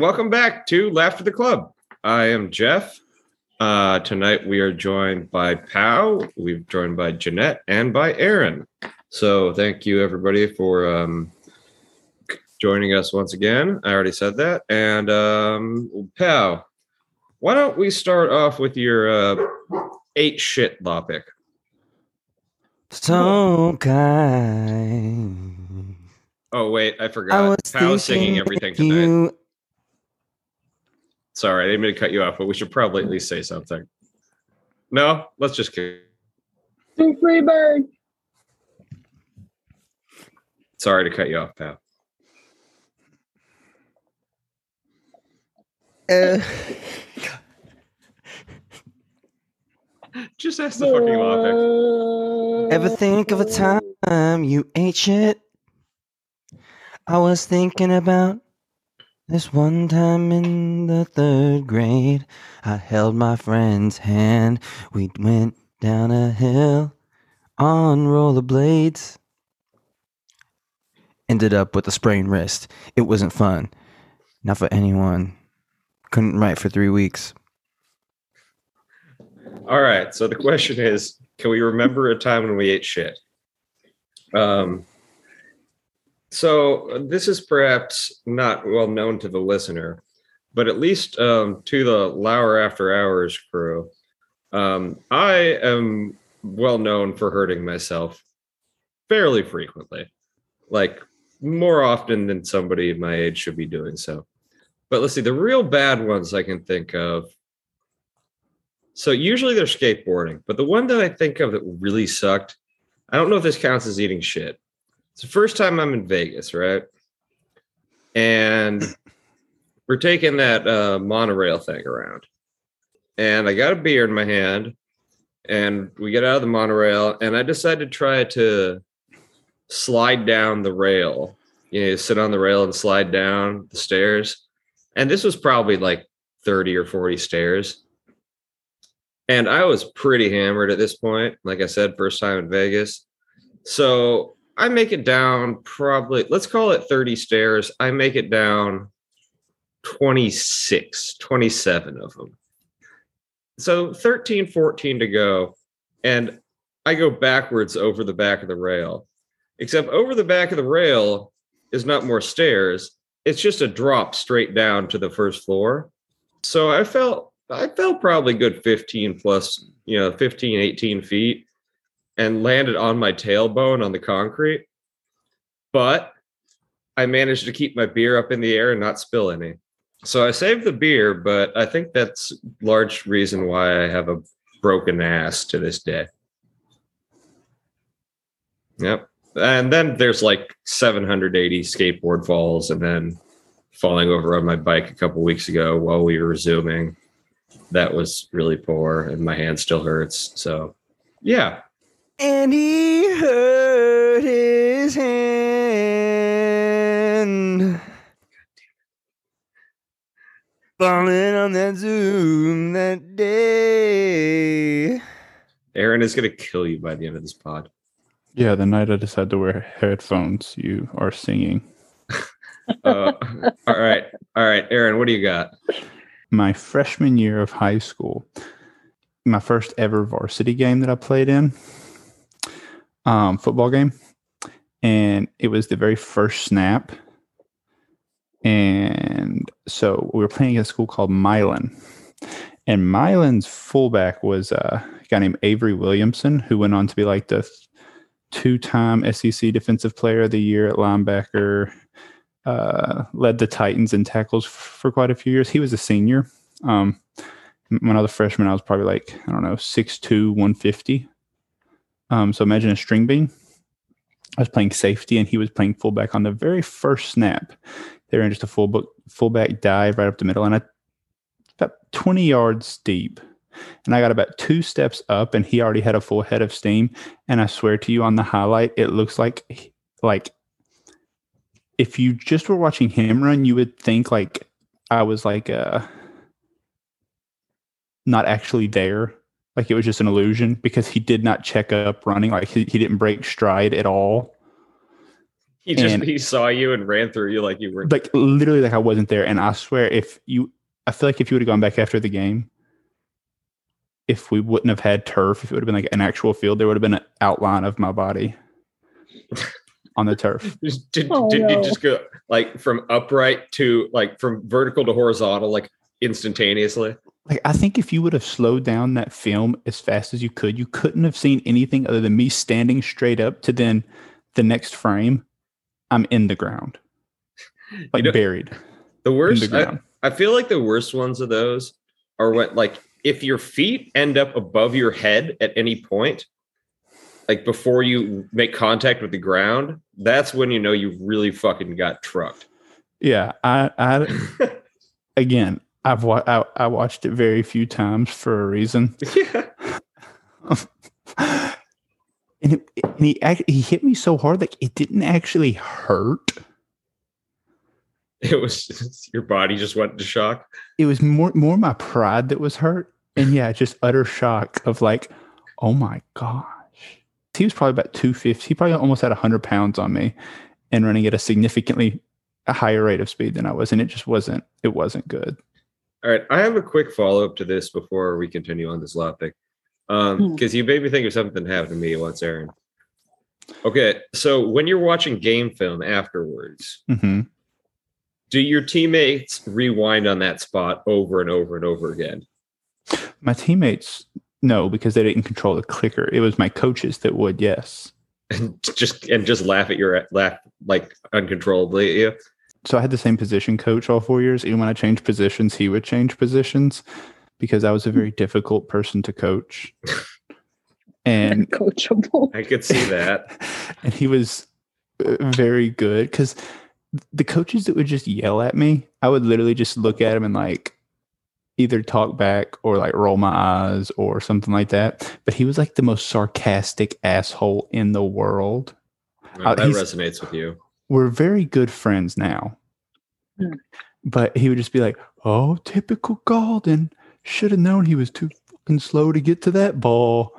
And welcome back to Laugh Laughter the Club. I am Jeff. Uh, tonight we are joined by Pow, we've joined by Jeanette, and by Aaron. So thank you everybody for um, joining us once again. I already said that. And um, Pow, why don't we start off with your uh, eight shit topic? So kind. Oh wait, I forgot. I was Pow's singing everything tonight. you. Sorry, I didn't mean to cut you off, but we should probably at least say something. No, let's just keep. Sing free bird. Sorry to cut you off, pal. Uh, Just ask the fucking topic. ever think of a time you ate shit? I was thinking about this one time in the third grade. I held my friend's hand. We went down a hill on rollerblades. Ended up with a sprained wrist. It wasn't fun. Not for anyone. Couldn't write for three weeks. All right. So the question is, can we remember a time when we ate shit? Um. So this is perhaps not well known to the listener, but at least um, to the Lauer After Hours crew, um, I am well known for hurting myself fairly frequently, like more often than somebody my age should be doing so. But let's see, the real bad ones I can think of. So usually they're skateboarding, but the one that I think of that really sucked, I don't know if this counts as eating shit. It's the first time I'm in Vegas, right? And we're taking that uh, monorail thing around. And I got a beer in my hand, and we get out of the monorail, and I decided to try to slide down the rail. You know, sit on the rail and slide down the stairs. And this was probably like 30 or 40 stairs. And I was pretty hammered at this point. Like I said, first time in Vegas. So I make it down probably, let's call it 30 stairs. I make it down 26, 27 of them. So 13, 14 to go. And I go backwards over the back of the rail. Except over the back of the rail is not more stairs. It's just a drop straight down to the first floor. So I felt I felt probably good 15 plus, you know, 15, 18 feet and landed on my tailbone on the concrete. But I managed to keep my beer up in the air and not spill any. So I saved the beer, but I think that's large reason why I have a broken ass to this day. Yep. And then there's like 780 skateboard falls and then falling over on my bike a couple weeks ago while we were zooming. That was really poor and my hand still hurts. So, yeah. And he hurt his hand. Falling on that Zoom that day. Aaron is going to kill you by the end of this pod. Yeah, the night I decided to wear headphones, you are singing. Uh, all right. All right. Aaron, what do you got? My freshman year of high school, my first ever varsity game that I played in, um, football game, and it was the very first snap. And so we were playing at a school called Milan, and Milan's fullback was a guy named Avery Williamson, who went on to be like the two-time SEC Defensive Player of the Year at linebacker. Uh, led the Titans in tackles for quite a few years. He was a senior. Um, when I was a freshman, I was probably like I don't know 6'2", 150. Um, so imagine a string bean. I was playing safety, and he was playing fullback on the very first snap. They were just a full book, fullback dive right up the middle, and I about twenty yards deep. And I got about two steps up, and he already had a full head of steam. And I swear to you, on the highlight, it looks like like if you just were watching him run, you would think like I was like uh not actually there. Like it was just an illusion because he did not check up running. Like he, he didn't break stride at all. He just And- he saw you and ran through you like you were. like literally like I wasn't there. And I swear, if you, I feel like if you would have gone back after the game, if we wouldn't have had turf, if it would have been like an actual field, there would have been an outline of my body on the turf. Just- Did, Oh, did no. you just go like from upright to like from vertical to horizontal like instantaneously? Like I think if you would have slowed down that film as fast as you could, you couldn't have seen anything other than me standing straight up to then the next frame, I'm in the ground, like know- buried The in the worst. I. I feel like the worst ones of those are what like if your feet end up above your head at any point, like before you make contact with the ground, that's when you know you really fucking got trucked. yeah, I, I again, I've wa- I, I watched it very few times for a reason. yeah. and, it, and he he hit me so hard like it didn't actually hurt. It was just, your body just went into shock. It was more more my pride that was hurt, and yeah, just utter shock of like, oh my gosh. He was probably about two fifty. He probably almost had hundred pounds on me, and running at a significantly a higher rate of speed than I was, and it just wasn't it wasn't good. All right, I have a quick follow up to this before we continue on this topic, um, Hmm. because you made me think of something that happened to me once, Aaron. Okay, so when you're watching game film afterwards, hmm do your teammates rewind on that spot over and over and over again? My teammates no, because they didn't control the clicker. It was my coaches that would. Yes. and just and just laugh at your laugh like uncontrollably at you. So I had the same position coach all four years. Even when I changed positions, he would change positions because I was a very difficult person to coach. And Coachable. I could see that. and he was uh, very good because the coaches that would just yell at me, I would literally just look at him and like either talk back or like roll my eyes or something like that. But he was like the most sarcastic asshole in the world. Well, Uh, that he's- resonates with you. We're very good friends now. Hmm. But he would just be like, "Oh, typical Golden. Should have known he was too fucking slow to get to that ball,"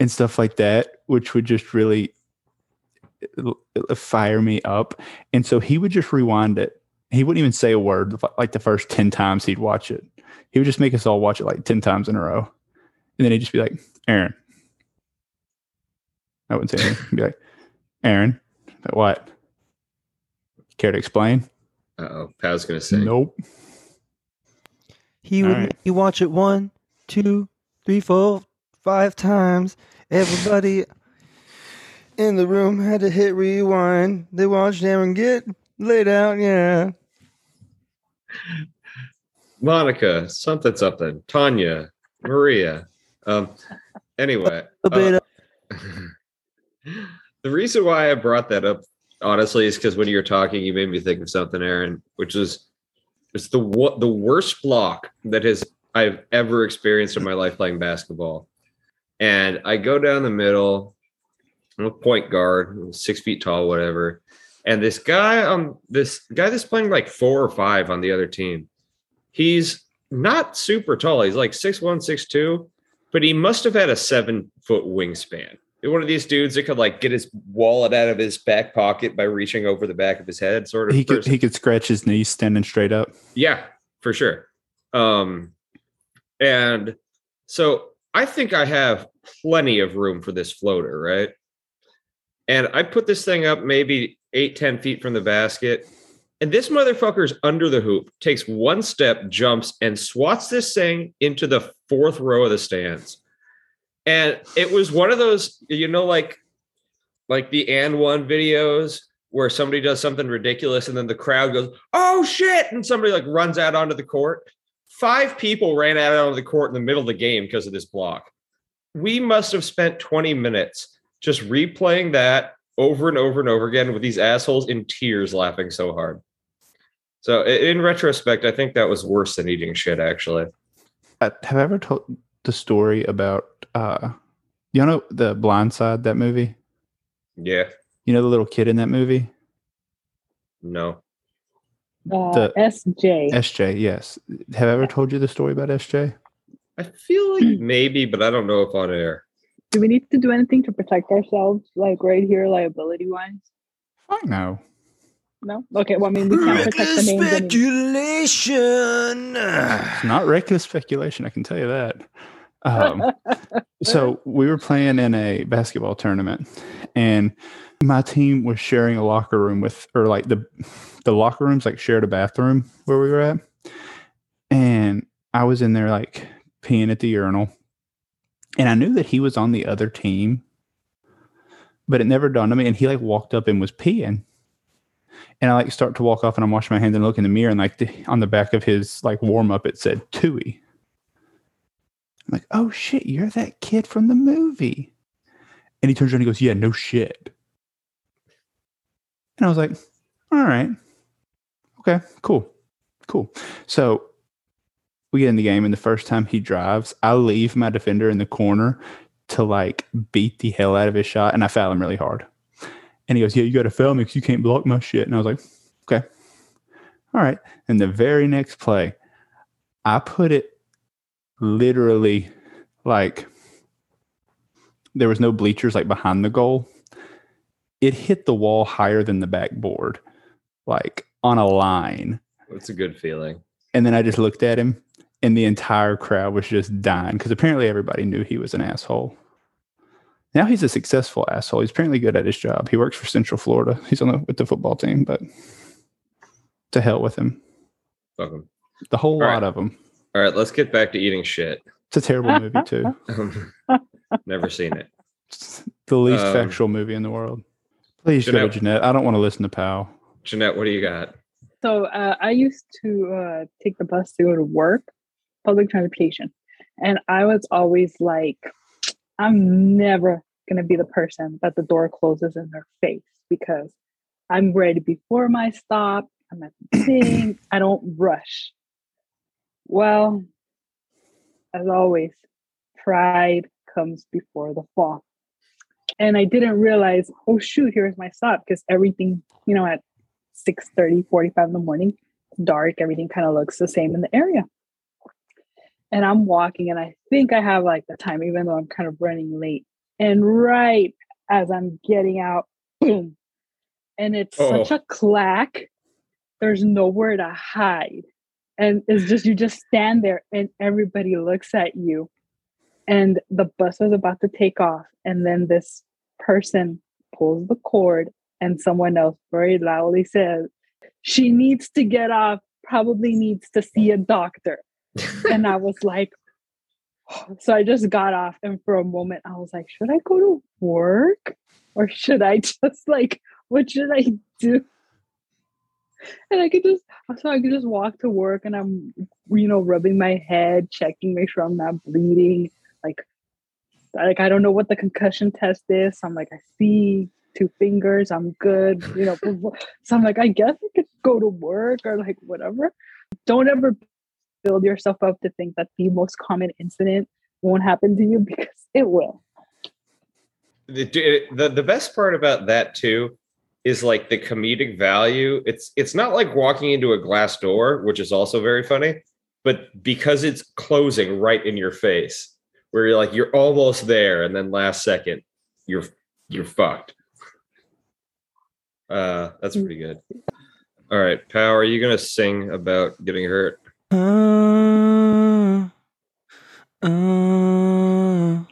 and stuff like that, which would just really uh, fire me up. And so he would just rewind it. He wouldn't even say a word. Like the first ten times he'd watch it, he would just make us all watch it like ten times in a row, and then he'd just be like, "Aaron." I wouldn't say anything. He'd be like, "Aaron, but what?" Care to explain? Uh oh, Pat's gonna say Nope. He All would right. make you watch it one, two, three, four, five times. Everybody in the room had to hit rewind. They watched Aaron get laid out. Yeah. Monica, something something, Tanya, Maria. Um anyway. A bit uh, of- the reason why I brought that up, honestly, is because when you were talking, you made me think of something, Aaron, which is it's the wo- the worst block that has I've ever experienced in my life playing basketball. And I go down the middle, I'm a point guard, six feet tall, whatever. And this guy on this guy that's playing like four or five on the other team, he's not super tall. He's like six one, six two, but he must have had a seven foot wingspan. One of these dudes that could like get his wallet out of his back pocket by reaching over the back of his head, sort of. He could person. he could scratch his knees standing straight up. Yeah, for sure. Um, and so I think I have plenty of room for this floater, right? And I put this thing up maybe eight, 10 feet from the basket. And this motherfucker's under the hoop, takes one step, jumps, and swats this thing into the fourth row of the stands. And it was one of those, you know, like like the and one videos where somebody does something ridiculous and then the crowd goes, oh shit, and somebody like runs out onto the court. Five people ran out onto the court in the middle of the game because of this block. We must have spent 20 minutes just replaying that over and over and over again with these assholes in tears laughing so hard. So in retrospect, I think that was worse than eating shit, actually. Uh, have I ever told the story about uh you know the Blind Side that movie? Yeah. You know the little kid in that movie? No. Uh, The- SJ. SJ, yes. Have I ever told you the story about SJ? I feel like maybe, but I don't know if on air. do we need to do anything to protect ourselves, like right here, liability wise? Fuck no. No. Okay. Well, I mean, we can't protect the Reckless names. anymore. speculation. It's not reckless speculation, I can tell you that. Um, so we were playing in a basketball tournament, and my team was sharing a locker room with, or like the the locker rooms like shared a bathroom where we were at, and I was in there like peeing at the urinal, and I knew that he was on the other team, but it never dawned on me. And he like walked up and was peeing, and I like start to walk off, and I'm washing my hands and look in the mirror, and like the, on the back of his like warm up, it said Tuohy. I'm like, oh shit, you're that kid from the movie. And he turns around and he goes, yeah, no shit. And I was like, all right. Okay, cool. Cool. So we get in the game, and the first time he drives, I leave my defender in the corner to like beat the hell out of his shot, and I foul him really hard. And he goes, Yeah, you got to foul me because you can't block my shit. And I was like, Okay. All right. And the very next play, I put it literally like there was no bleachers like behind the goal. It hit the wall higher than the backboard, like on a line. It's a good feeling. And then I just looked at him, and the entire crowd was just dying because apparently everybody knew he was an asshole. Now he's a successful asshole. He's apparently good at his job. He works for Central Florida. He's on the with the football team, but to hell with him. Fuck 'em. The whole All lot right. of them. All right, let's get back to eating shit. It's a terrible movie too. Never seen it. It's the least Um, factual movie in the world. Please go Jeanette- Jeanette. I don't want to listen to Powell. Jeanette, what do you got? So uh, I used to uh, take the bus to go to work, public transportation, and I was always like, I'm never gonna be the person that the door closes in their face because I'm ready before my stop. I'm at the thing. I don't rush. Well, as always, pride comes before the fall. And I didn't realize, oh shoot, here's my stop because everything, you know, at 6 30, 45 in the morning, dark, everything kind of looks the same in the area. And I'm walking and I think I have like the time, even though I'm kind of running late. And right as I'm getting out, boom. And it's such Oh. a clack. There's nowhere to hide. And it's just you just stand there and everybody looks at you. And the bus was about to take off. And then this person pulls the cord and someone else very loudly says, She needs to get off, probably needs to see a doctor. and I was like, so I just got off, and for a moment, I was like, should I go to work or should I just like, what should I do? And I could just, so I could just walk to work and I'm, you know, rubbing my head, checking, make sure I'm not bleeding. Like, like I don't know what the concussion test is. So I'm like, I see two fingers, I'm good, you know. so I'm like, I guess I could go to work or like whatever. Don't ever build yourself up to think that the most common incident won't happen to you because it will. the, the the best part about that too is like the comedic value. It's it's not like walking into a glass door, which is also very funny, but because it's closing right in your face, where you're like you're almost there, and then last second you're you're fucked. Uh, that's pretty good. All right, Pow, are you gonna sing about getting hurt? Uh, uh,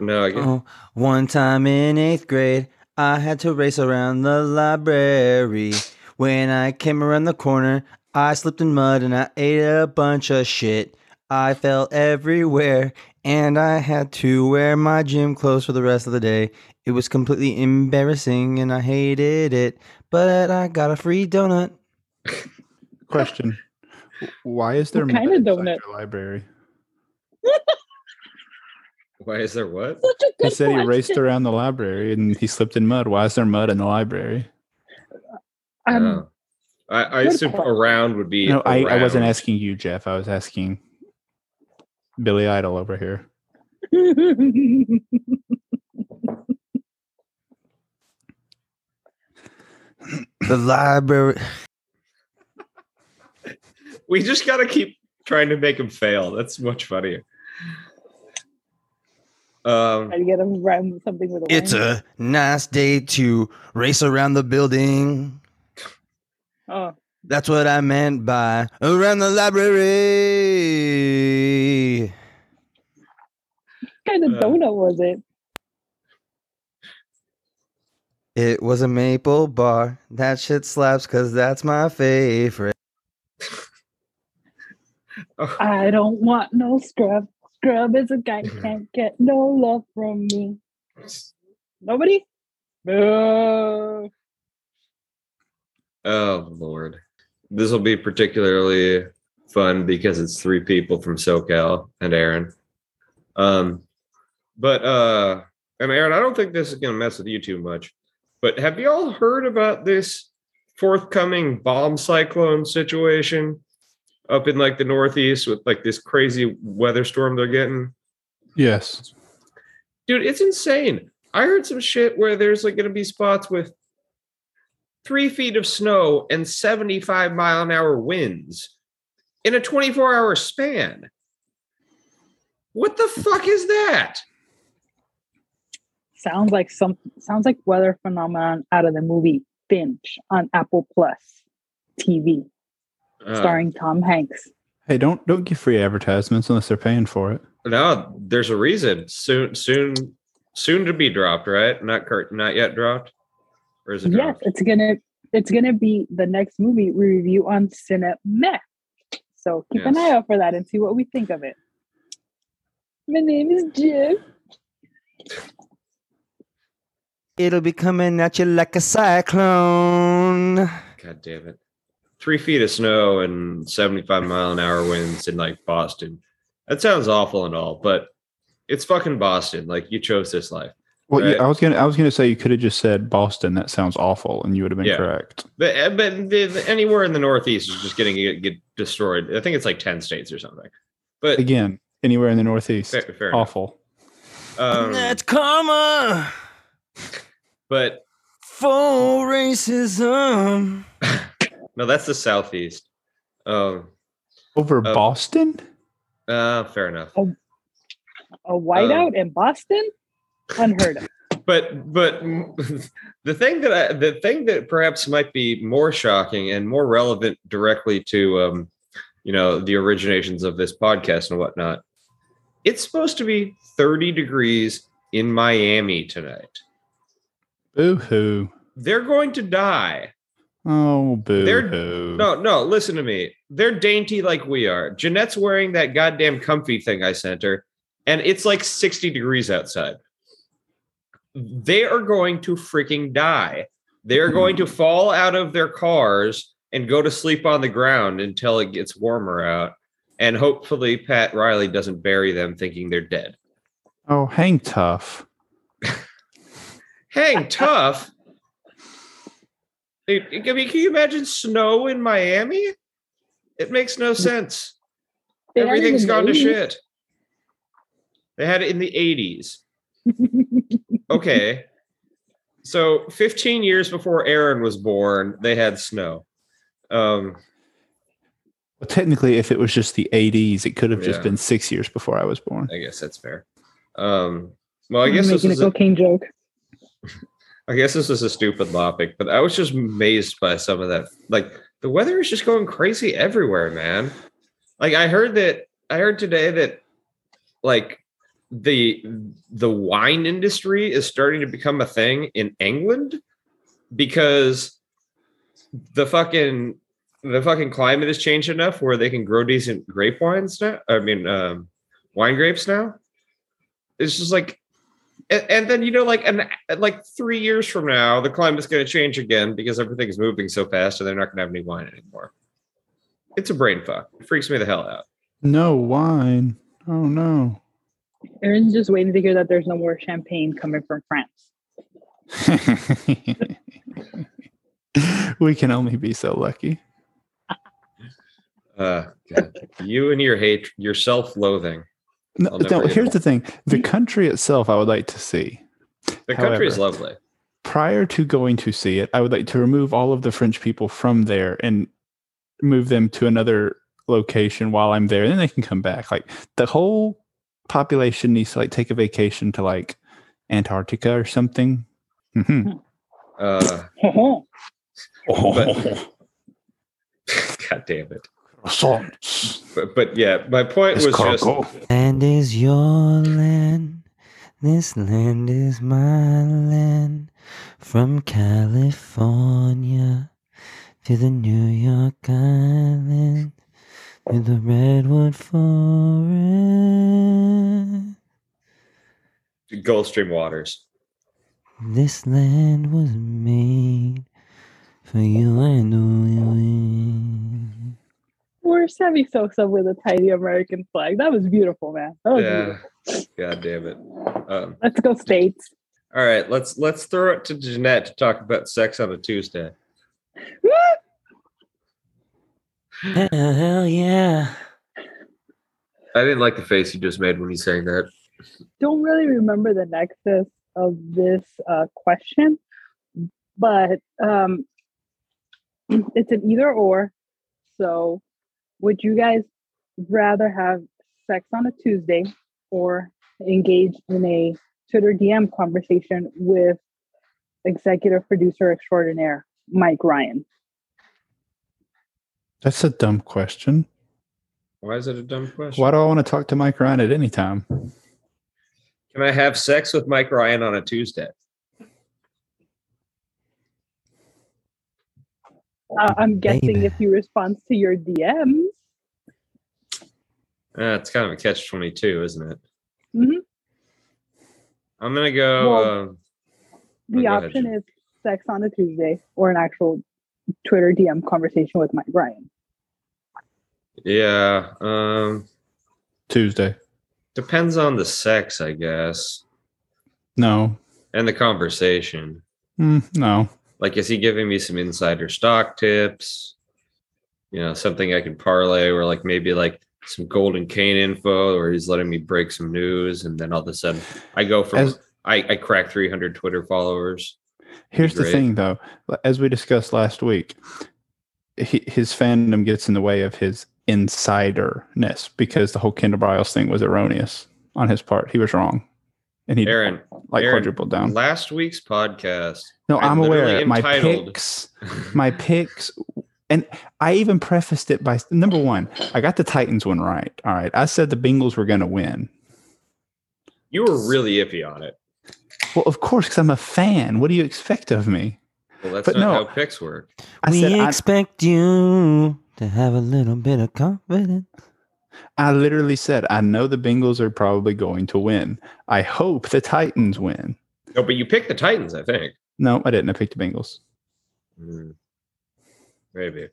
No, I get, oh. One time in eighth grade, I had to race around the library. When I came around the corner, I slipped in mud and I ate a bunch of shit. I fell everywhere and I had to wear my gym clothes for the rest of the day. It was completely embarrassing and I hated it, but I got a free donut. Question: Why is there What kind mud of inside donut? your library? why is there what? Such a He good said he raced around the library and he slipped in mud. Why is there mud in the library? Um, Oh. I, I assume question. around would be. No, I, I wasn't asking you, Jeff. I was asking Billy Idol over here. The library. We just got to keep trying to make him fail. That's much funnier. Um, Try to get him rhyme something with a It's a nice day to race around the building. Oh, That's what I meant by around the library. what kind of Uh. donut was it? It was a maple bar. That shit slaps because that's my favorite. I don't want no scrub. Scrub is a guy can't get no love from me. Nobody? No. Oh Lord, this will be particularly fun because it's three people from SoCal and Aaron. Um, but uh, and Aaron, I don't think this is gonna mess with you too much. But have you all heard about this forthcoming bomb cyclone situation up in like the Northeast with like this crazy weather storm they're getting? Yes. dude it's insane i heard some shit where there's like gonna be spots with three feet of snow and 75 mile an hour winds in a 24 hour span what the fuck is that Sounds like some sounds like weather phenomenon out of the movie Finch on Apple Plus TV, Uh, starring Tom Hanks. Hey, don't don't give free advertisements unless they're paying for it. no there's a reason soon soon soon to be dropped right not cur- not yet dropped or is it Yes, dropped? it's gonna it's gonna be the next movie we review on Cinemech. So keep an eye out for that and see what we think of it. My name is Jim. It'll be coming at you like a cyclone. god damn it three feet of snow and 75 mile an hour winds in like boston that sounds awful and all but it's fucking boston like you chose this life Well, Right. yeah, I was gonna I was gonna say you could have just said Boston. That sounds awful, and you would have been Yeah. correct. But, uh, but the, the- anywhere in the Northeast is just getting get, get destroyed. I think it's like ten states or something. But Again, anywhere in the Northeast, fair, fair awful. Um, That's karma but full racism. No, that's the Southeast. Um, Over Uh, Boston? uh, fair enough. A whiteout in Boston? Unheard of. But but the thing that I, the thing that perhaps might be more shocking and more relevant directly to um, you know the originations of this podcast and whatnot. It's supposed to be 30 degrees in Miami tonight. Boo hoo. They're going to die. Oh, boo They're-. No, no, listen to me. They're dainty like we are. Jeanette's wearing that goddamn comfy thing I sent her, and it's like 60 degrees outside. They are going to freaking die. They are going to fall out of their cars and go to sleep on the ground until it gets warmer out. And hopefully, Pat Riley doesn't bury them thinking they're dead. Oh, hang tough. Hang tough. I mean, can you imagine snow in Miami? It makes no sense. They Everything's gone to shit. They had it in the 80s. Okay. So 15 years before Aaron was born, they had snow. Um, Well, technically, if it was just the 80s, it could have just Yeah. been six years before I was born. I guess that's fair. Um, well, I I'm guess this making a is a, cocaine joke. I guess this is a stupid topic, but I was just amazed by some of that. Like the weather is just going crazy everywhere, man. Like I heard that I heard today that like the the wine industry is starting to become a thing in England because the fucking the fucking climate has changed enough where they can grow decent grape wines now. I mean, um, wine grapes now. It's just like and, and then you know like an like three years from now the climate's going to change again because everything's moving so fast and they're not going to have any wine anymore it's a brain fuck it freaks me the hell out No wine. Oh, no. Aaron's just waiting to hear that there's no more champagne coming from France. we can only be so lucky. uh God. you and your hate your self-loathing No, no, here's it. the thing the country itself, I would like to see. the country is lovely Prior to going to see it, I would like to remove all of the French people from there and move them to another location while I'm there. And Then they can come back. Like the whole population needs to like take a vacation to like Antarctica or something. Mhm. Uh, Oh, But- God damn it. Croissants. But, but yeah, my point was just Land is your land. This land is my land. From California to the New York Island to the Redwood Forest. Gulfstream Waters. This land was made for you and me. Where's Sammy Sosa with a tiny American flag? That was beautiful, man. That was Yeah. beautiful. God damn it. Um, Let's go States. all right, let's let's throw it to Jeanette to talk about sex on a Tuesday. Hell, hell yeah. I didn't like the face you just made when you saying that. Don't really remember the nexus of this uh, question, but um, it's an either or. So, would you guys rather have sex on a Tuesday or engage in a Twitter DM conversation with executive producer extraordinaire Mike Ryan? That's a dumb question. Why is it a dumb question? Why do I want to talk to Mike Ryan at any time? Can I have sex with Mike Ryan on a Tuesday? Uh, I'm guessing Baby. if he responds to your DMs. Uh, it's kind of a catch twenty two, isn't it? Mhm. I'm gonna go. Well- uh, The go option Jen. is sex on a Tuesday or an actual Twitter DM conversation with Mike Ryan. yeah. Um, Tuesday. depends on the sex, I guess, No. and the conversation. Mm, no. Like, is he giving me some insider stock tips? You know, something I can parlay, or like maybe like some golden cane info, or he's letting me break some news, and then all of a sudden I go from As- I, I crack 300 Twitter followers. Here's the thing, though. As we discussed last week, he, his fandom gets in the way of his insiderness because the whole Kendall Briles thing was erroneous on his part. He was wrong, and he Aaron, like Aaron, quadrupled down. last week's podcast. No, I I'm aware. literally My picks, my picks, and I even prefaced it by number one. I got the Titans one right. All right, I said the Bengals were going to win. you were really iffy on it. Well, of course, because I'm a fan. What do you expect of me? Well, that's But not no. how picks work. I we said I, expect you to have a little bit of confidence. I literally said I know the Bengals are probably going to win. I hope the Titans win. No, but you picked the Titans, I think. No, I didn't. I picked the Bengals. Hmm. Maybe.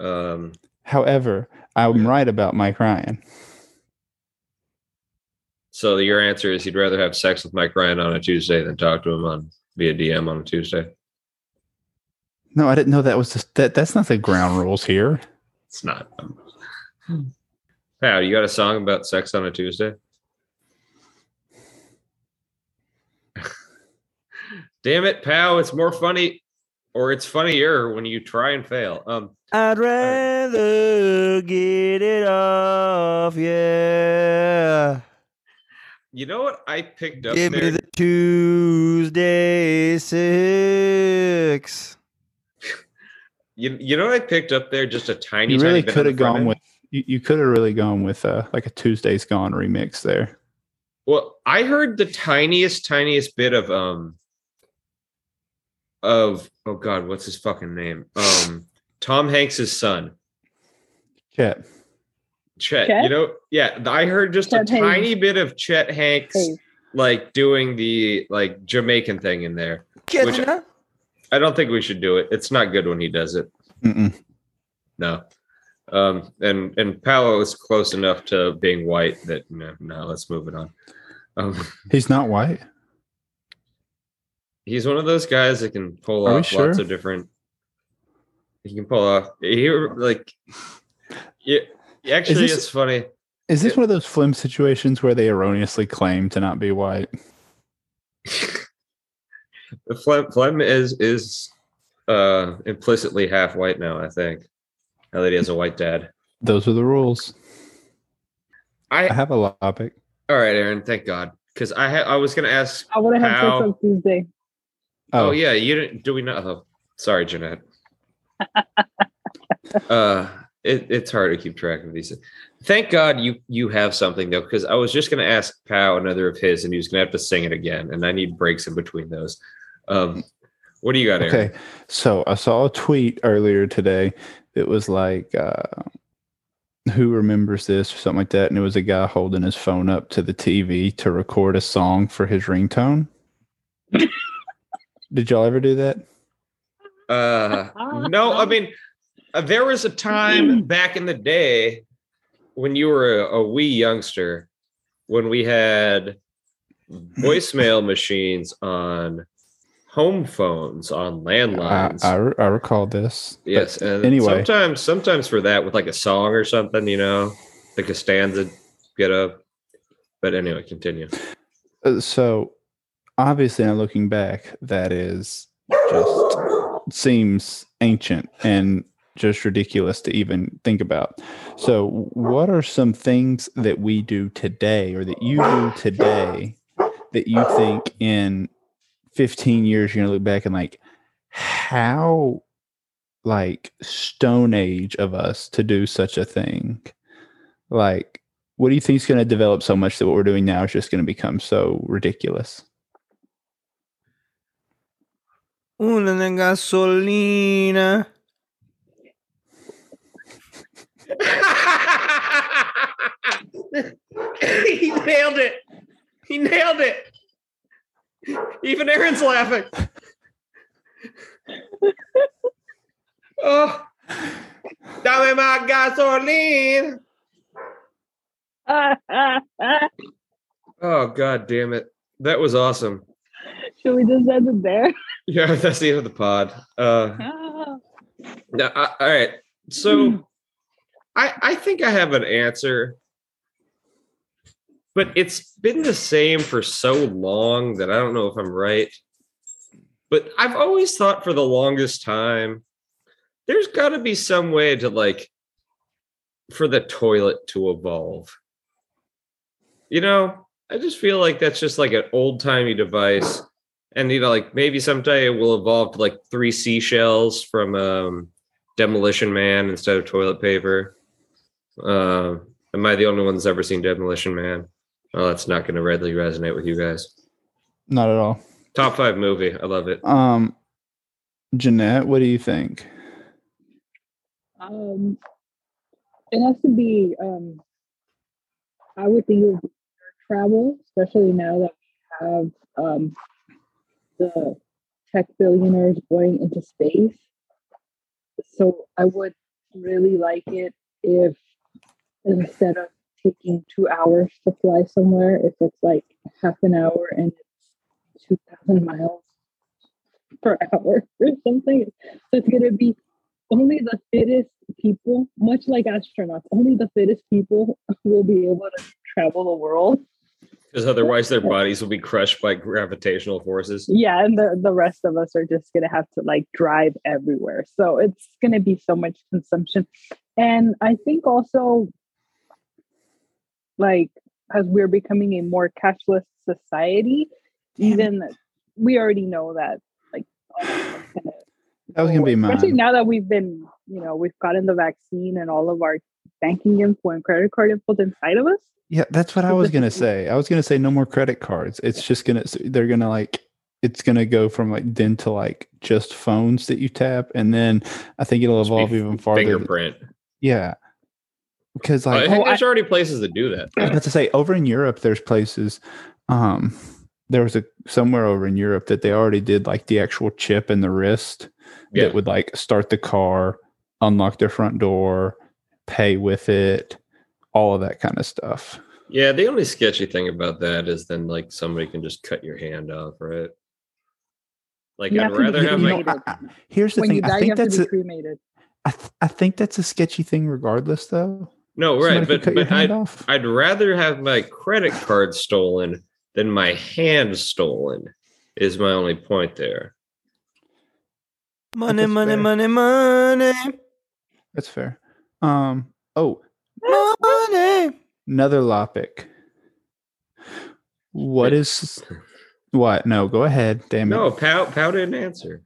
Um, However, I'm right about Mike Ryan. so your answer is you'd rather have sex with Mike Ryan on a Tuesday than talk to him on via DM on a Tuesday. No, I didn't know that was the, that. That's not the ground rules here. It's not. Pal, you got a song about sex on a Tuesday? Damn it, pal! It's more funny, or it's funnier when you try and fail. Um, I'd rather get it off, yeah. you know what I picked up Give there? me the Tuesday six. you, you know what I picked up there? Just a tiny. You really bit could the have gone with. You, you could have really gone with uh, like a Tuesday's Gone remix there. Well, I heard the tiniest, tiniest bit of um of oh god, what's his fucking name? Um Tom Hanks's son, Chet. Chet. Chet? You know, yeah, I heard just Chet a Hanks. tiny bit of Chet Hanks Hey, like doing the like Jamaican thing in there. Which- Which, I don't think we should do it. It's not good when he does it. Mm-mm. No. Um and and Paolo is close enough to being white that no, no, let's move it on. Um He's not white. He's one of those guys that can pull Are off sure? lots of different. He can pull off. He like, yeah. Actually, this- it's funny. Is this Yeah. one of those flim situations where they erroneously claim to not be white? The Flem, Flem is is uh implicitly half white now. I think now that he has a white dad. Those are the rules. I I have a topic. all right, Aaron. Thank God, because I ha- I was gonna ask. I would have had sex on Tuesday. Oh, yeah, you didn't. Do we not? Oh, sorry, Jeanette. uh, it, it's hard to keep track of these. things. Thank God you you have something though, because I was just gonna ask Pow another of his, and he was gonna have to sing it again, and I need breaks in between those. Um, what do you got, Aaron? Okay. So I saw a tweet earlier today that was like, uh, who remembers this or something like that? And it was a guy holding his phone up to the TV to record a song for his ringtone. Did y'all ever do that? Uh, no, I mean, uh, there was a time back in the day when you were a, a wee youngster when we had voicemail machines on home phones on landlines. I, re- I recall this. Yes, and anyway. sometimes sometimes for that with like a song or something, you know, like a stanza get up. But anyway, continue. Uh, so obviously now looking back that is just seems ancient and just ridiculous to even think about so what are some things that we do today or that you do today that you think in 15 years you're gonna look back and like how like stone age of us to do such a thing like what do you think is going to develop so much that what we're doing now is just going to become so ridiculous? Una gasolina. he nailed it. He nailed it. Even Aaron's laughing. oh, dame más gasolina. Oh, god damn it. That was awesome. Should we just end it there? Yeah, that's the end of the pod. Uh, no, I, all right. So I I think I have an answer. But it's been the same for so long that I don't know if I'm right. But I've always thought for the longest time there's got to be some way to like for the toilet to evolve. You know, I just feel like that's just like an old-timey device and you know like maybe someday it will evolve to like three seashells from um demolition man instead of toilet paper uh am i the only one that's ever seen demolition man well that's not going to readily resonate with you guys Not at all. top five movie i love it Um, Jeanette, what do you think? Um, it has to be. Um, I would think it would be travel, especially now that we have um, the tech billionaires going into space. So I would really like it if instead of taking two hours to fly somewhere, if it's like half an hour and it's two thousand miles per hour or something. So it's gonna be only the fittest people, much like astronauts, only the fittest people will be able to travel the world. because otherwise their bodies will be crushed by gravitational forces Yeah, and the, the rest of us are just gonna have to like drive everywhere. So it's gonna be so much consumption. And I think also like as we're becoming a more cashless society, even we already know that like That was gonna be mine. especially mine. now that we've been, you know, we've gotten the vaccine and all of our banking info and credit card info inside of us. Yeah, that's what I was gonna say. I was gonna say no more credit cards. It's just gonna they're gonna like it's gonna go from like then to like just phones that you tap, and then I think it'll evolve even farther. fingerprint Yeah, because i like think Oh, there's already places that do that I was about to say over in Europe, there's places. Um, there was a somewhere over in Europe that they already did like the actual chip in the wrist Yeah. that would like start the car, unlock their front door, pay with it, all of that kind of stuff. yeah the only sketchy thing about that is then like somebody can just cut your hand off right like You i'd have to be rather have You my know, cremated. I- I- here's the when you thing. die, I you think have to that's be a, cremated. I, th- I think that's a sketchy thing, regardless. Though. No right could but but I'd, off. I'd rather have my credit card stolen than my hand stolen is my only point there Money, That's money, fair. money, money, That's fair. Um. Oh, money. Another Lopic. What is what? No, go ahead. Damn it. No, Pow Pow didn't answer.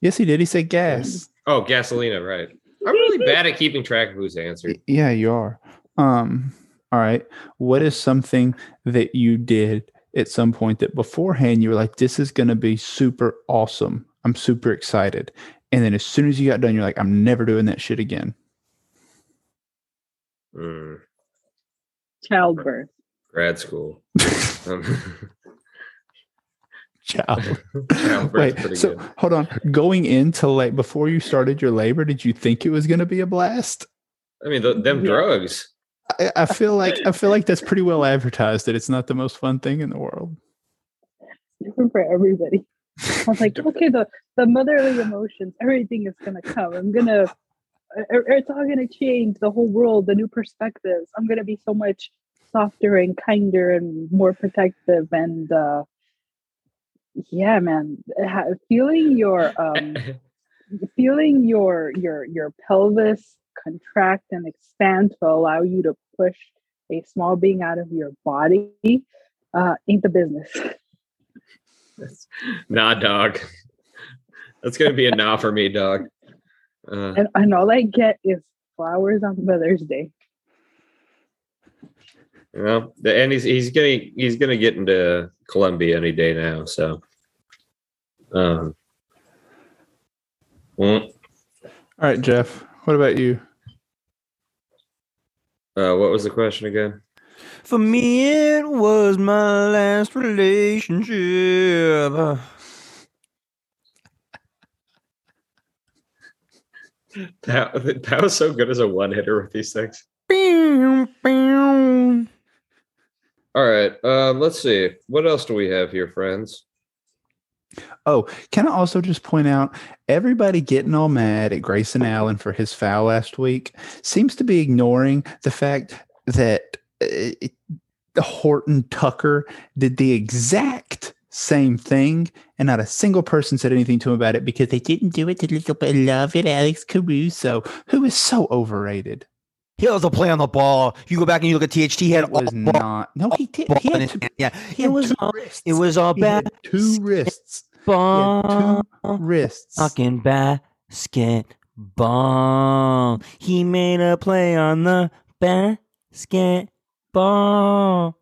Yes, he did. He said gas. Oh, Gasolina, right. I'm really bad at keeping track of who's answered. Yeah, you are. Um, all right. What is something that you did at some point that beforehand you were like, this is gonna be super awesome. I'm super excited. And then as soon as you got done, you're like, I'm never doing that shit again. Mm, Childbirth. grad school. Um, Child. childbirth's Wait, so good. hold on. Going into like before you started your labor, did you think it was going to be a blast? I mean, the, them Yeah. drugs. I, I feel like I feel like that's pretty well advertised that it's not the most fun thing in the world. Different for everybody. I was like, okay, the, the motherly emotions, everything is gonna come. I'm gonna uh, it's all gonna change the whole world, the new perspectives. I'm gonna be so much softer and kinder and more protective and uh yeah man feeling your um feeling your your your pelvis contract and expand to allow you to push a small being out of your body uh ain't the business nah, dog. That's gonna be a nah for me, dog. Uh, and, and all i get is flowers on mother's day know, and he's he's gonna he's gonna get into Columbia any day now. So, um, mm, All right, Jeff. What about you? uh, what was the question again? For me, it was my last relationship. That that was so good as a one hitter with these things. Pew, pew. All right, um, let's see. What else do we have here, friends? Oh, can I also just point out everybody getting all mad at Grayson Allen for his foul last week seems to be ignoring the fact that uh, Horton Tucker did the exact same thing, and not a single person said anything to him about it because they didn't do it to little beloved Alex Caruso, who is so overrated. He also play on the ball. You go back and you look at THT. He had It was all ball, not. No, he did. ball He had two. Yeah, he it had was two all, wrists. it was all He had bad. two wrists. He had Ball. two wrists. Fucking basketball. He made a play on the basketball.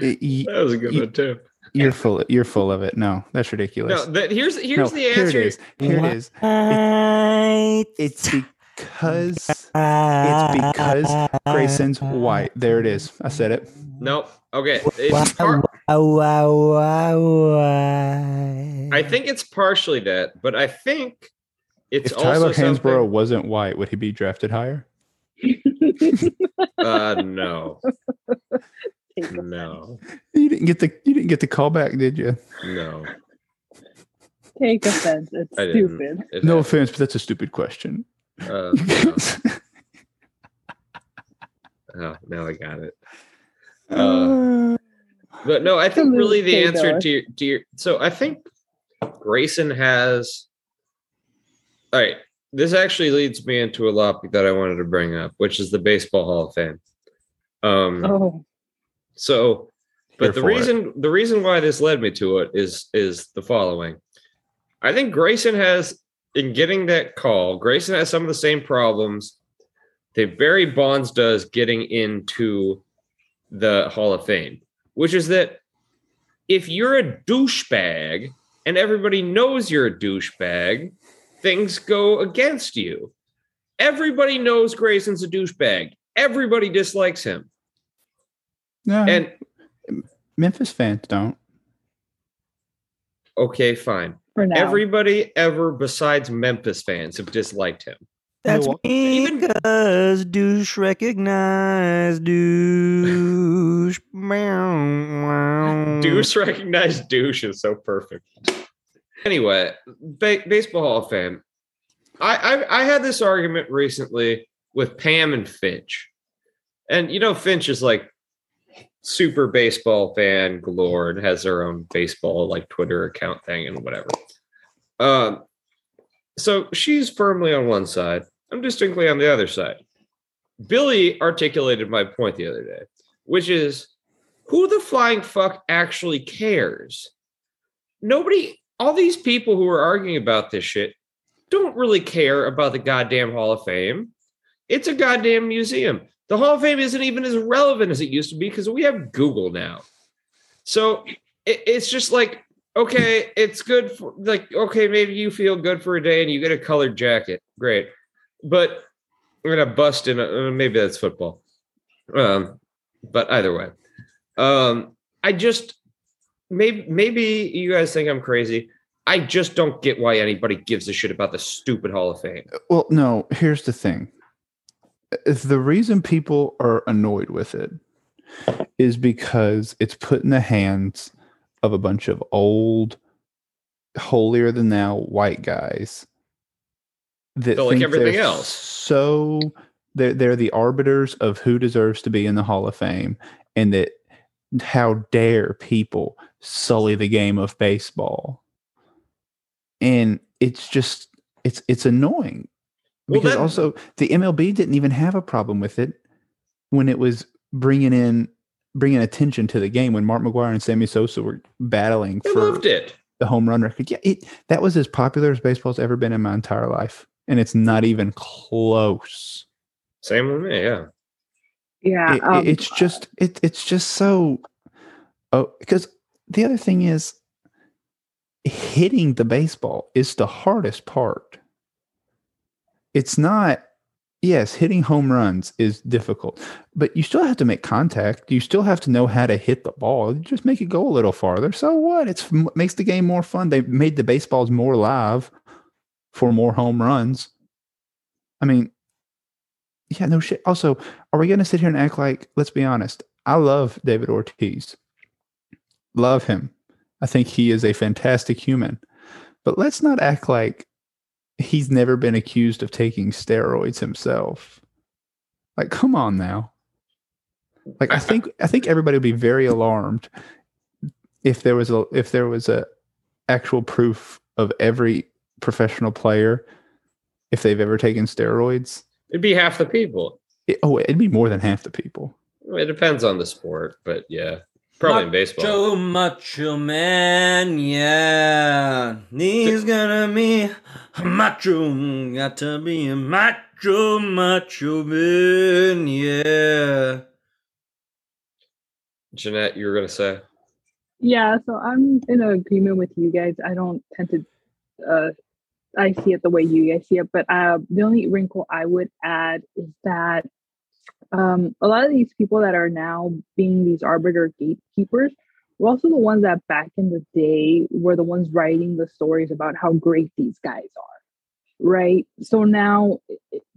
Y- y- That was a good You- one too. You're full. You're full of it. No, that's No, ridiculous. that, here's here's No, the here answer. it is. Here it is. Right. It's because it's because Grayson's white. There it is. I said it. Nope. Okay. It's par-. I think it's partially that, but I think it's also. if Tyler also Hansbrough something- wasn't white, would he be drafted higher? Uh, no, no, You didn't get the you didn't get the call back, did you? no. Take offense. It's stupid. It No happened. offense, but that's a stupid question. Uh, no. Oh, now I got it. Uh, but no, I think really the answer Taylor. to your, to your so I think Grayson has. All right, this actually leads me into a topic that I wanted to bring up, which is the Baseball Hall of Fame. Um, Oh, so, but Here the for it. reason the reason why this led me to it is is the following. I think Grayson has in getting that call. Grayson has some of the same problems that Barry Bonds does getting into the Hall of Fame, which is that if you're a douchebag and everybody knows you're a douchebag, things go against you. Everybody knows Grayson's a douchebag. Everybody dislikes him. no, And Memphis fans don't. okay, fine. For now. Everybody ever besides Memphis fans have disliked him. That's Milwaukee- Even- because douche recognize douche. Meow. Douche recognized douche is so perfect. Anyway, ba- baseball Hall of Fame. I, I I had this argument recently with Pam and Finch, and you know Finch is like super baseball fan galore and has her own baseball like Twitter account thing and whatever. Um, so she's firmly on one side. I'm distinctly on the other side. Billy articulated my point the other day, which is who the flying fuck actually cares? Nobody, all these people who are arguing about this shit don't really care about the goddamn Hall of Fame. It's a goddamn museum. The Hall of Fame isn't even as relevant as it used to be because we have Google now. So it, it's just like, okay, it's good for like, okay, maybe you feel good for a day and you get a colored jacket. Great. But I'm gonna bust in a, uh, maybe that's football. Um, but either way. Um, I just maybe maybe you guys think I'm crazy. I just don't get why anybody gives a shit about the stupid Hall of Fame. Well, no, here's the thing. If the reason people are annoyed with it is because it's put in the hands of a bunch of old, holier than thou white guys that So like think everything else. So they're they're the arbiters of who deserves to be in the Hall of Fame, and that how dare people sully the game of baseball, and it's just it's it's annoying Well, because that- also the MLB didn't even have a problem with it when it was bringing in bringing attention to the game when Mark McGwire and Sammy Sosa were battling I for loved it. the home run record. Yeah, it, that was as popular as baseball's ever been in my entire life, and it's not even close. Same with me, yeah. Yeah, It- it- um, it's just it, it's just so. Oh, because the other thing is, hitting the baseball is the hardest part. It's not. Yes, hitting home runs is difficult, but you still have to make contact. You still have to know how to hit the ball. You just make it go a little farther. So what? It's makes the game more fun. They made the baseballs more live for more home runs. I mean, yeah, no shit. Also, are we going to sit here and act like? Let's be honest. I love David Ortiz. Love him. I think he is a fantastic human. But let's not act like he's never been accused of taking steroids himself. Like, come on now. Like, I think I think everybody would be very alarmed if there was a if there was a actual proof of every professional player if they've ever taken steroids. It'd be half the people. It, oh, it'd be more than half the people. It depends on the sport, but yeah, probably in baseball. Macho, macho man, yeah. He's gonna be macho. Got to be a macho, macho man, yeah. Jeanette, you were gonna say. Yeah, so I'm in agreement with you guys. I don't tend to, uh, I see it the way you guys see it. But uh, the only wrinkle I would add is that um, a lot of these people that are now being these arbiter gatekeepers were also the ones that back in the day were the ones writing the stories about how great these guys are. Right. So now,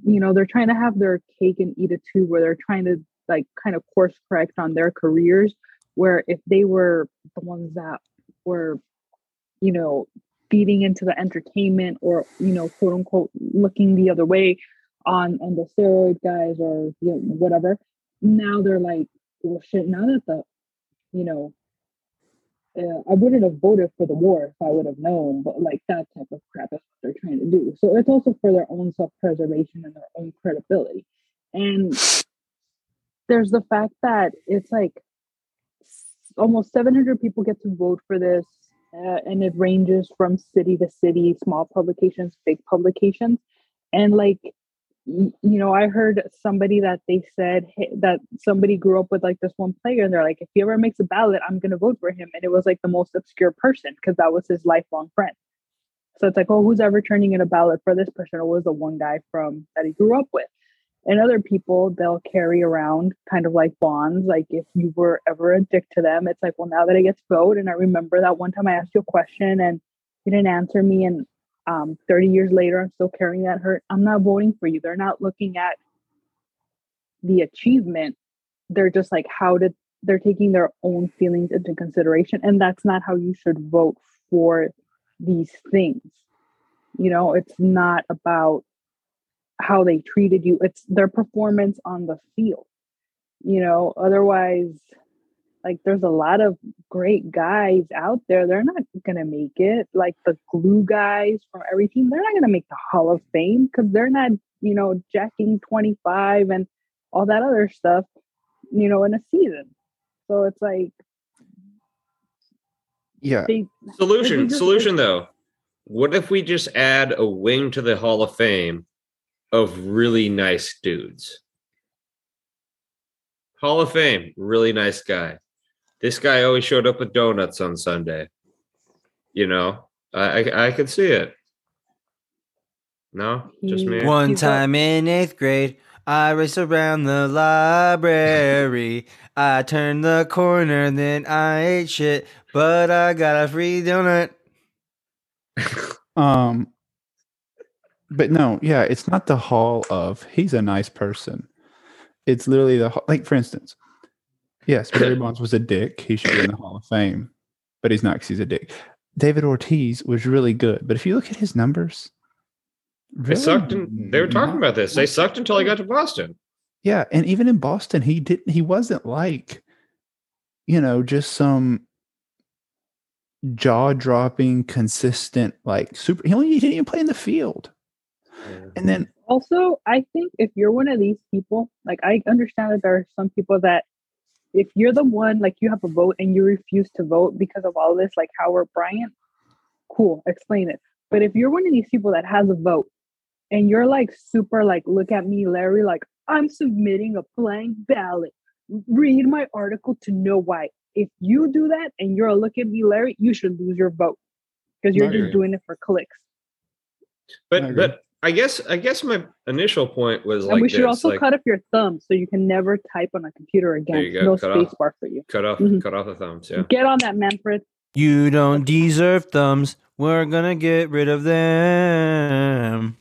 you know, they're trying to have their cake and eat it too, where they're trying to like kind of course correct on their careers where if they were the ones that were you know feeding into the entertainment or you know quote unquote looking the other way on on the steroid guys or you know, whatever now they're like well shit now that the you know uh, I wouldn't have voted for the war if I would have known, but like that type of crap is what they're trying to do. So it's also for their own self preservation and their own credibility. And there's the fact that it's like almost 700 people get to vote for this uh, and it ranges from city to city small publications big publications and like you know i heard somebody that they said hey, that somebody grew up with like this one player and they're like if he ever makes a ballot i'm going to vote for him and it was like the most obscure person because that was his lifelong friend. So it's like oh who's ever turning in a ballot for this person? Or was the one guy from that he grew up with. And other people they'll carry around kind of like bonds like if you were ever a dick to them it's like well now that i get to vote and i remember that one time i asked you a question and you didn't answer me and um, 30 years later i'm still carrying that hurt. I'm not voting for you. They're not looking at the achievement. They're just like how did they're taking their own feelings into consideration and that's not how you should vote for these things. You know it's not about how they treated you. It's their performance on the field. You know otherwise like there's a lot of great guys out there they're not going to make it like the glue guys from every team they're not going to make the hall of fame because they're not you know jacking 25 and all that other stuff, you know, in a season. So it's like Yeah. they Solution, just- solution though. What if we just add a wing to the Hall of Fame of really nice dudes? Hall of Fame, really nice guy. This guy always showed up with donuts on Sunday. You know, I I, I could see it. No, just me. One time in eighth grade, I raced around the library. I turned the corner, then I ate shit, but I got a free donut. Um, but no, yeah, it's not the hall of he's a nice person. It's literally the like, for instance, yes, Barry Bonds was a dick. He should be in the Hall of Fame, but he's not because he's a dick. David Ortiz was really good, but if you look at his numbers, They sucked. In, they were talking not- about this. They sucked until he got to Boston. Yeah, and even in Boston, he didn't. He wasn't like, you know, just some jaw-dropping, consistent, like super. He only he didn't even play in the field. And then also i think if you're one of these people like i understand that there are some people that if you're the one like you have a vote and you refuse to vote because of all this like howard bryant cool explain it. But if you're one of these people that has a vote and you're like super like look at me larry like i'm submitting a blank ballot. Read my article to know why. If you do that and you're a look at me larry you should lose your vote because you're I just agree. doing it for clicks. But but I guess I guess my initial point was and like we should this, also like, cut off your thumb so you can never type on a computer again. you go, No cut space off. bar for you. cut off Mhm. cut off the thumbs. Yeah. Get on that, Manfred. You don't deserve thumbs. We're gonna get rid of them.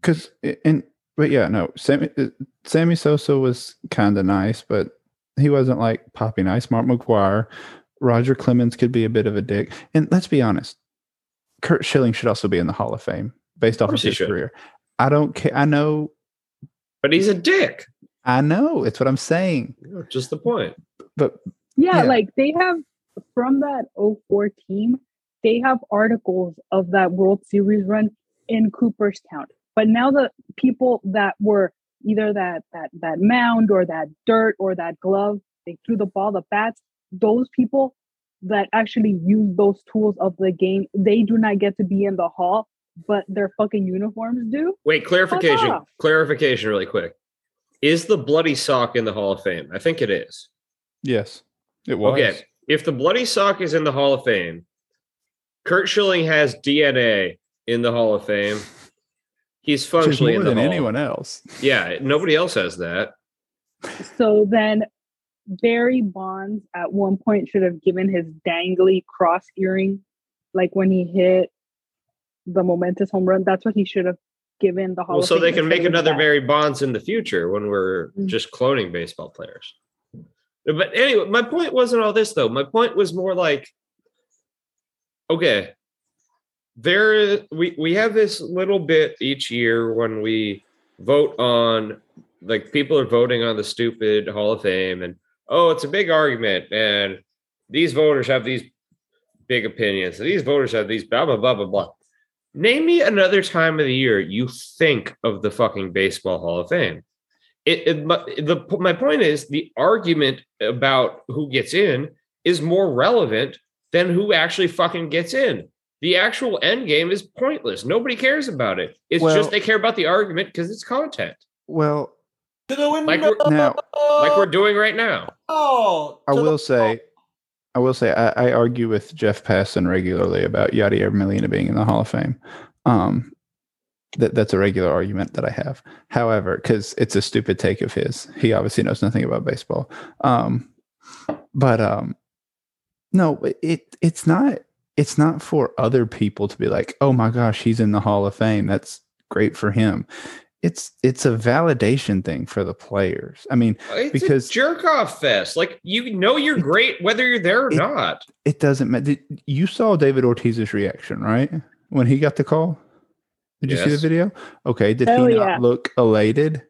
because and but yeah, no, Sammy uh, Sammy Sosa was kind of nice, but he wasn't like poppy nice. Mark McGwire, Roger Clemens could be a bit of a dick, and let's be honest, Curt Schilling should also be in the Hall of Fame based off of course he his career. I don't care. I know. But he's a dick. I know. It's what I'm saying. Just the point. But Yeah, Yeah. like they have from that 04 team, they have articles of that World Series run in Cooperstown. But now the people that were either that that that mound or that dirt or that glove, they threw the ball, the bats, those people that actually use those tools of the game, they do not get to be in the hall, but their fucking uniforms do. Wait, clarification. Clarification really quick. Is the bloody sock in the Hall of Fame? I think it is. yes, it was. Okay. If the bloody sock is in the Hall of Fame, Curt Schilling has DNA in the Hall of Fame. He's Which functionally more in the than Hall. anyone else. Yeah, nobody else has that. So then Barry Bonds at one point should have given his dangly cross earring, like when he hit the momentous home run. That's what he should have given the Hall Well, so they can make another that. Barry Bonds in the future when we're Mm. just cloning baseball players. But anyway, my point wasn't all this though. My point was more like, okay, there we we have this little bit each year when we vote on like people are voting on the stupid Hall of Fame and oh, it's a big argument and these voters have these big opinions and these voters have these blah blah blah blah blah. Name me another time of the year you think of the fucking baseball Hall of Fame. It, it the my point is the argument about who gets in is more relevant than who actually fucking gets in. The actual end game is pointless. Nobody cares about it. It's Well- just they care about the argument because it's content, Well, To the window. Like we're- now like we're doing right now. Oh, I will say, I will say, I, I argue with Jeff Passan regularly about Yadier Molina being in the Hall of Fame. Um, that that's a regular argument that I have. However, because it's a stupid take of his, he obviously knows nothing about baseball. Um, but um, no, it it's not it's not for other people to be like, oh my gosh, he's in the Hall of Fame. That's great for him. It's it's a validation thing for the players. I mean, uh, It's Because- a jerk off fest. Like you know you're It- great whether you're there or it- not. it doesn't matter. You saw David Ortiz's reaction, right? When he got the call? Did you see the video? Okay. Did Hell he yeah. not look elated?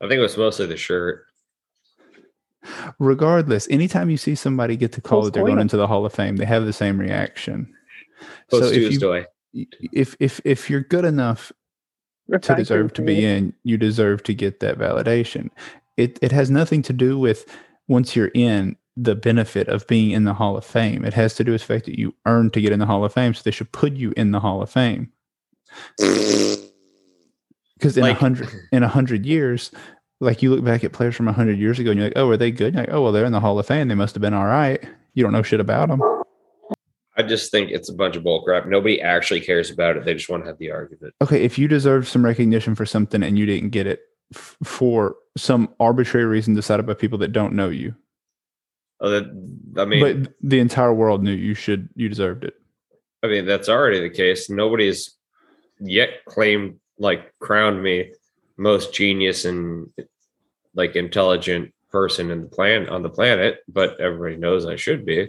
I think it was mostly the shirt. Regardless, anytime you see somebody get the call that they're going Tolstoy. into the Hall of Fame, they have the same reaction. Post so if you, if if if you're good enough to deserve to be in, you deserve to get that validation. It it has nothing to do with once you're in the benefit of being in the Hall of Fame. It has to do with the fact that you earned to get in the Hall of Fame, so they should put you in the Hall of Fame. Because in a Like- hundred in a hundred years, like you look back at players from a hundred years ago, and you're like, oh, are they good? You're like, oh, well, they're in the Hall of Fame. They must have been all right. You don't know shit about them. I just think it's a bunch of bullcrap. Nobody actually cares about it. They just want to have the argument. okay, if you deserve some recognition for something and you didn't get it f- for some arbitrary reason decided by people that don't know you, Oh, that, I mean, but the entire world knew you should, you deserved it. I mean that's already the case. Nobody's yet claimed like crowned me most genius and like intelligent person in the plan on the planet, but everybody knows I should be.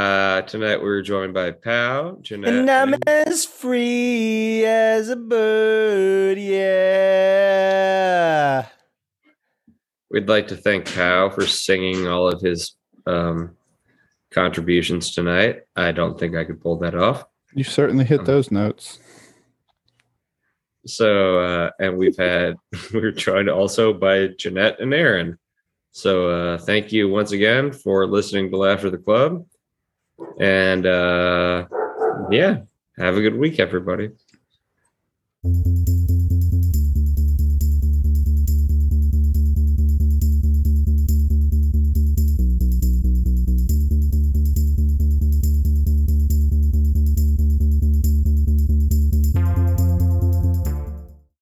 Uh tonight we were joined by Pow, Jeanette. And I'm and- as free as a bird, yeah. We'd like to thank Pow for singing all of his um contributions tonight. I don't think I could pull that off. You certainly hit Um, those notes. So uh and we've had we're joined also by Jeanette and Aaron. So uh thank you once again for listening to Laugh the Club. And uh yeah, have a good week, everybody.